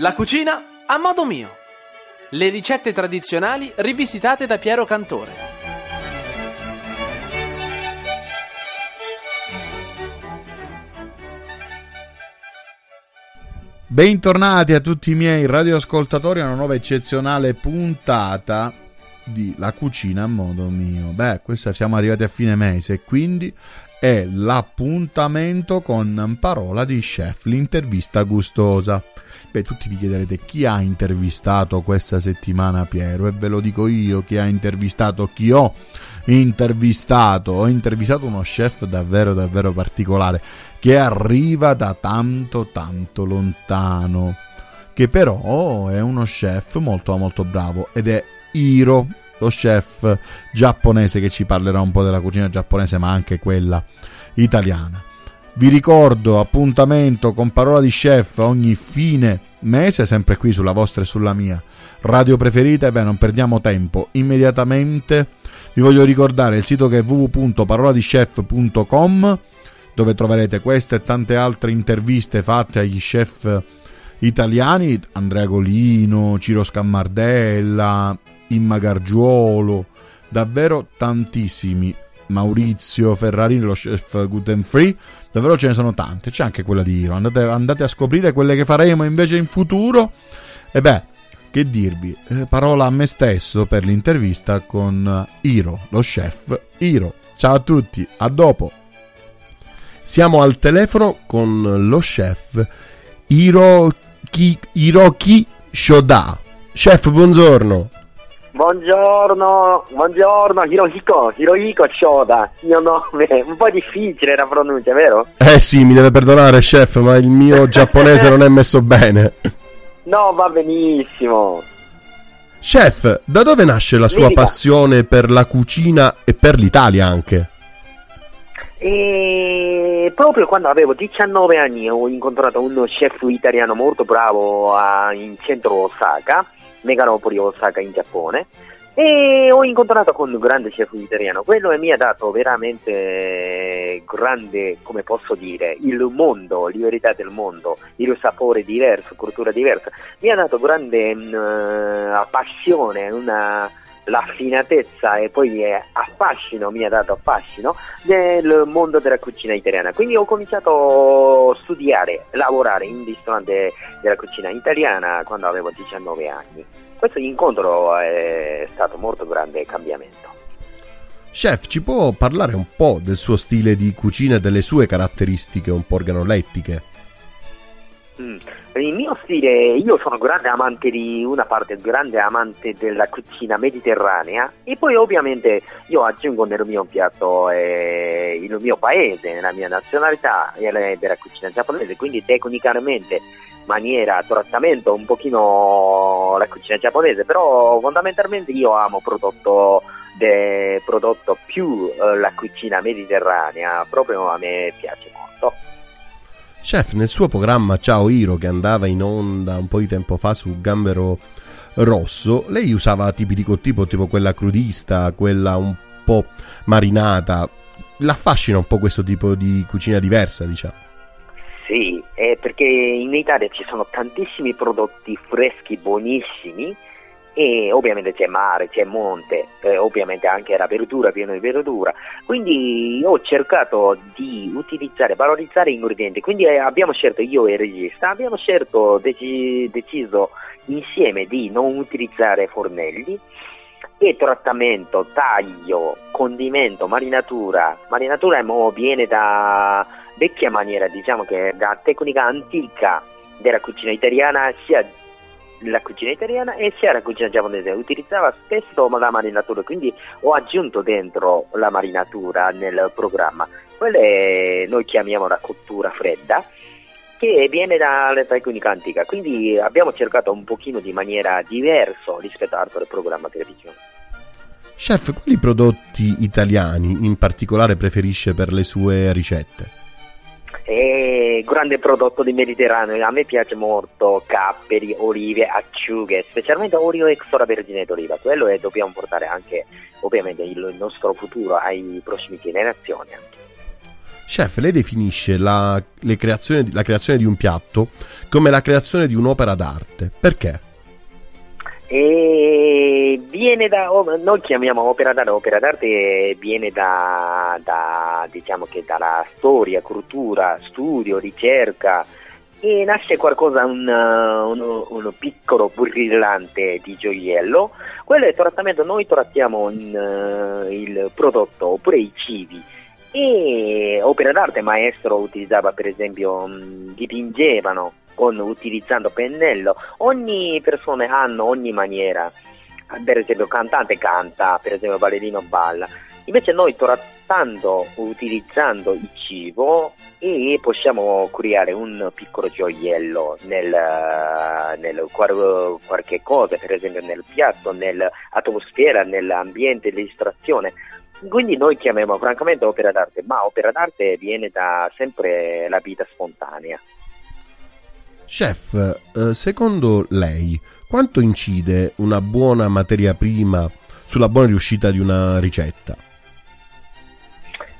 La cucina a modo mio. Le ricette tradizionali rivisitate da Piero Cantore. Bentornati a tutti i miei radioascoltatori a una nuova eccezionale puntata di La cucina a modo mio. Beh, questa siamo arrivati a fine mese e quindi è l'appuntamento con Parola di Chef, l'intervista gustosa. Beh, tutti vi chiederete chi ha intervistato questa settimana Piero e ve lo dico io chi ha intervistato, chi ho intervistato. Ho intervistato uno chef davvero davvero particolare che arriva da tanto tanto lontano, che però è uno chef molto molto bravo ed è Hiro, lo chef giapponese che ci parlerà un po' della cucina giapponese ma anche quella italiana. Vi ricordo appuntamento con parola di chef ogni fine mese, sempre qui sulla vostra e sulla mia radio preferita. E beh, non perdiamo tempo, immediatamente vi voglio ricordare il sito che è www.paroladishef.com dove troverete queste e tante altre interviste fatte agli chef italiani, Andrea Golino, Ciro Scammardella, Imma Gargiuolo, davvero tantissimi. Maurizio Ferrarini, lo chef gluten free, davvero ce ne sono tante, c'è anche quella di Iro. Andate, andate a scoprire quelle che faremo invece in futuro. E beh, che dirvi, eh, parola a me stesso per l'intervista con Iro, lo chef Iro. Ciao a tutti, a dopo. Siamo al telefono con lo chef Hiroki, Hiroki Shoda. Chef, buongiorno. Buongiorno, buongiorno Hirohiko, Hirohiko Shoda, mio nome, un po' difficile la pronuncia, vero? Eh sì, mi deve perdonare chef, ma il mio giapponese non è messo bene. No, va benissimo. Chef, da dove nasce la sua passione per la cucina e per l'Italia anche? E proprio quando avevo 19 anni ho incontrato uno chef italiano molto bravo a- in centro Osaka, megalopoli Osaka in Giappone, e ho incontrato con un grande chef italiano. Quello mi ha dato veramente grande, come posso dire, il mondo, la verità del mondo, il sapore diverso, cultura diversa. Mi ha dato grande mm, passione, una l'affinatezza e poi affascino, mi ha dato affascino del mondo della cucina italiana. Quindi ho cominciato a studiare, lavorare in ristorante della cucina italiana quando avevo 19 anni. Questo incontro è stato molto grande cambiamento. Chef, ci può parlare un po' del suo stile di cucina e delle sue caratteristiche un po' organolettiche? Mm. Il mio stile, io sono grande amante di una parte, grande amante della cucina mediterranea e poi ovviamente io aggiungo nel mio piatto eh, il mio paese, la mia nazionalità la- della cucina giapponese, quindi tecnicamente maniera, trattamento un pochino la cucina giapponese, però fondamentalmente io amo prodotto, de- prodotto più eh, la cucina mediterranea, proprio a me piace molto. Chef, nel suo programma Ciao Hiro, che andava in onda un po' di tempo fa su Gambero Rosso, lei usava tipi di cottipo, tipo quella crudista, quella un po' marinata. L'affascina un po' questo tipo di cucina diversa, diciamo. Sì, eh, perché in Italia ci sono tantissimi prodotti freschi, buonissimi e ovviamente c'è mare, c'è monte, eh, ovviamente anche la verdura, pieno di verdura. Quindi ho cercato di utilizzare, valorizzare gli ingredienti. Quindi eh, abbiamo scelto, io e il regista, abbiamo scelto, deci- deciso insieme di non utilizzare fornelli e trattamento, taglio, condimento, marinatura. Marinatura viene da vecchia maniera, diciamo che da tecnica antica della cucina italiana, sia la cucina italiana e sia la cucina giapponese. Utilizzava spesso la marinatura, quindi ho aggiunto dentro la marinatura nel programma. Quella è- noi chiamiamo la cottura fredda che viene dalla tecnica antica, quindi abbiamo cercato un pochino di maniera diversa rispetto ad altri programmi televisione. Chef, quali prodotti italiani in particolare preferisce per le sue ricette? È grande prodotto di Mediterraneo, a me piace molto capperi, olive, acciughe, specialmente olio extravergine d'oliva, quello è, dobbiamo portare anche ovviamente il nostro futuro ai prossimi generazioni. anche. Chef, lei definisce la, la creazione di un piatto come la creazione di un'opera d'arte. Perché? E viene da, noi chiamiamo opera d'arte, opera d'arte viene da, da, diciamo che dalla storia, cultura, studio, ricerca. E nasce qualcosa, un, un, un piccolo brillante di gioiello, quello è trattamento, noi trattiamo in, uh, il prodotto oppure i cibi. E opera d'arte maestro utilizzava per esempio mh, dipingevano con, utilizzando pennello, ogni persona ha ogni maniera, per esempio cantante canta, per esempio ballerino balla, invece noi trattando, utilizzando il cibo e possiamo creare un piccolo gioiello nel, nel qualche cosa, per esempio nel piatto, nell'atmosfera, nell'ambiente di distrazione. Quindi noi chiamiamo francamente opera d'arte, ma opera d'arte viene da sempre la vita spontanea. Chef, eh, secondo lei quanto incide una buona materia prima sulla buona riuscita di una ricetta?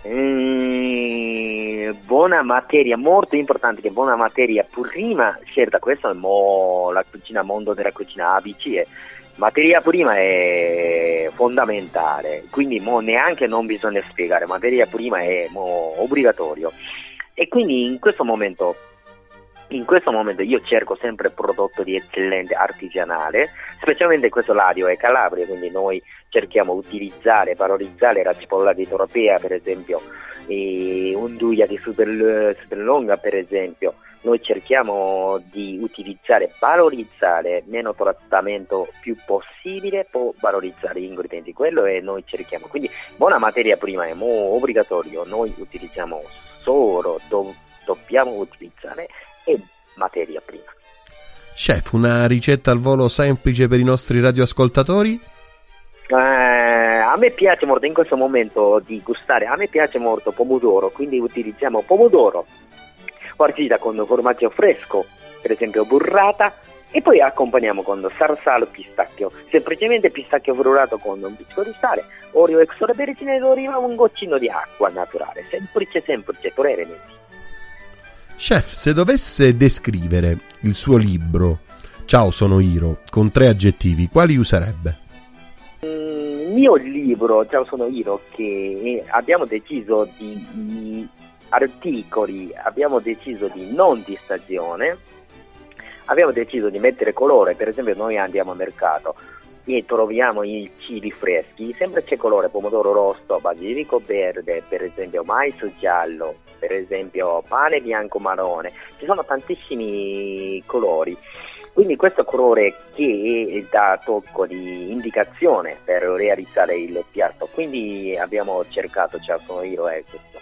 Mm, buona materia, molto importante che buona materia prima, certo questo è mo, la cucina mondo della cucina ABC, è, materia prima è fondamentale, quindi mo, neanche non bisogna spiegare, materia prima è obbligatorio. E quindi in questo momento in questo momento io cerco sempre prodotto di eccellenza artigianale, specialmente in questo ladio è Calabria, quindi noi cerchiamo di utilizzare, valorizzare la cipolla di Toropea per esempio, e unduia di super, longa per esempio, noi cerchiamo di utilizzare, valorizzare meno trattamento più possibile, poi valorizzare gli ingredienti, quello è noi cerchiamo. Quindi buona materia prima è obbligatorio, noi utilizziamo solo, do, dobbiamo utilizzare e materia prima. Chef, una ricetta al volo semplice per i nostri radioascoltatori? Eh, a me piace molto in questo momento di gustare, a me piace molto pomodoro, quindi utilizziamo pomodoro partita con formaggio fresco, per esempio burrata, e poi accompagniamo con sarsalo pistacchio, semplicemente pistacchio frullato con un pizzico di sale, olio extravergine ed oliva, un goccino di acqua naturale, semplice semplice, tre elementi. Chef, se dovesse descrivere il suo libro Ciao sono Iro con tre aggettivi, quali userebbe? Il mio libro Ciao sono Iro che abbiamo deciso di articoli, abbiamo deciso di non di stagione, abbiamo deciso di mettere colore, per esempio noi andiamo al mercato e troviamo i cibi freschi, sempre c'è colore pomodoro rosso, basilico verde, per esempio mais giallo, per esempio pane bianco marrone, ci sono tantissimi colori. Quindi questo colore che dà tocco di indicazione per realizzare il piatto, quindi abbiamo cercato, cioè sono io è questo.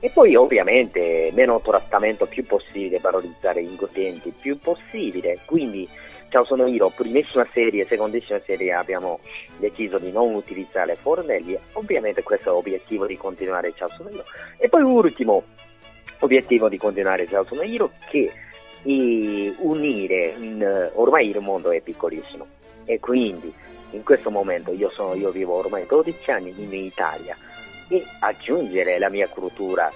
E poi ovviamente meno trattamento più possibile, valorizzare gli ingredienti più possibile, quindi Ciao sono io, primissima serie, secondissima serie abbiamo deciso di non utilizzare fornelli, ovviamente questo è l'obiettivo di continuare Ciao sono io. E poi ultimo obiettivo di continuare Ciao sono io che unire, in, ormai il mondo è piccolissimo. E quindi in questo momento io, sono, io vivo ormai 12 anni in Italia. E aggiungere la mia cultura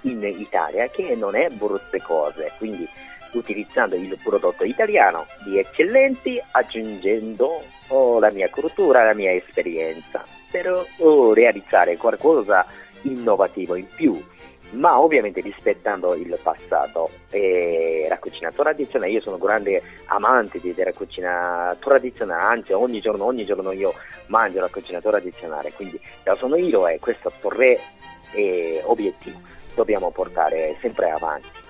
in Italia che non è brutte cose, quindi utilizzando il prodotto italiano di eccellenti, aggiungendo oh, la mia cultura, la mia esperienza, per oh, realizzare qualcosa innovativo in più, ma ovviamente rispettando il passato e la cucina tradizionale. Io sono grande amante della cucina tradizionale, anzi ogni giorno, ogni giorno io mangio la cucina tradizionale, quindi sono io e questo tre eh, obiettivo dobbiamo portare sempre avanti.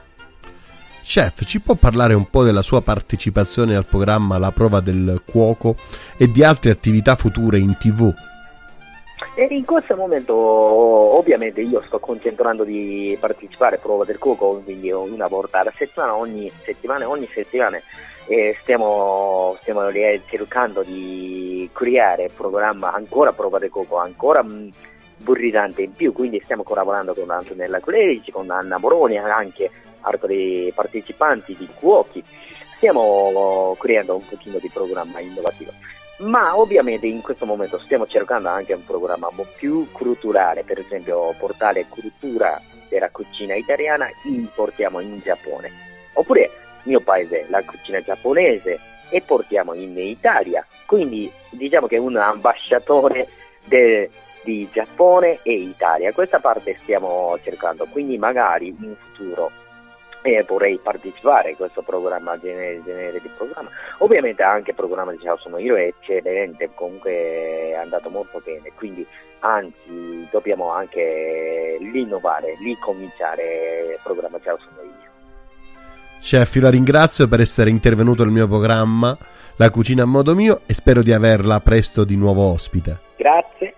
Chef, ci può parlare un po' della sua partecipazione al programma La prova del cuoco e di altre attività future in tv? E in questo momento ovviamente io sto concentrando di partecipare a prova del cuoco, quindi una volta alla settimana, ogni settimana, ogni settimana eh, stiamo, stiamo cercando di creare programma ancora prova del cuoco, ancora mh, brillante in più, quindi stiamo collaborando con Antonella Clerici, con Anna Moroni, anche altri partecipanti di cuochi, stiamo creando un pochino di programma innovativo. ma ovviamente in questo momento stiamo cercando anche un programma più culturale, per esempio portare cultura della cucina italiana importiamo in Giappone, oppure mio paese la cucina giapponese e portiamo in Italia, quindi diciamo che un ambasciatore de, di Giappone e Italia, questa parte stiamo cercando, quindi magari in futuro e vorrei partecipare a questo programma, genere, genere di programma. Ovviamente anche il programma di Ciao Sono Io è eccellente, comunque è andato molto bene, quindi anzi dobbiamo anche l'innovare, ricominciare il programma Ciao Sono Io. Chef, io la ringrazio per essere intervenuto nel mio programma La cucina a modo mio e spero di averla presto di nuovo ospite. Grazie.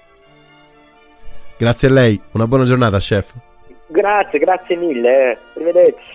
Grazie a lei, una buona giornata, chef. Grazie, grazie mille. Arrivederci.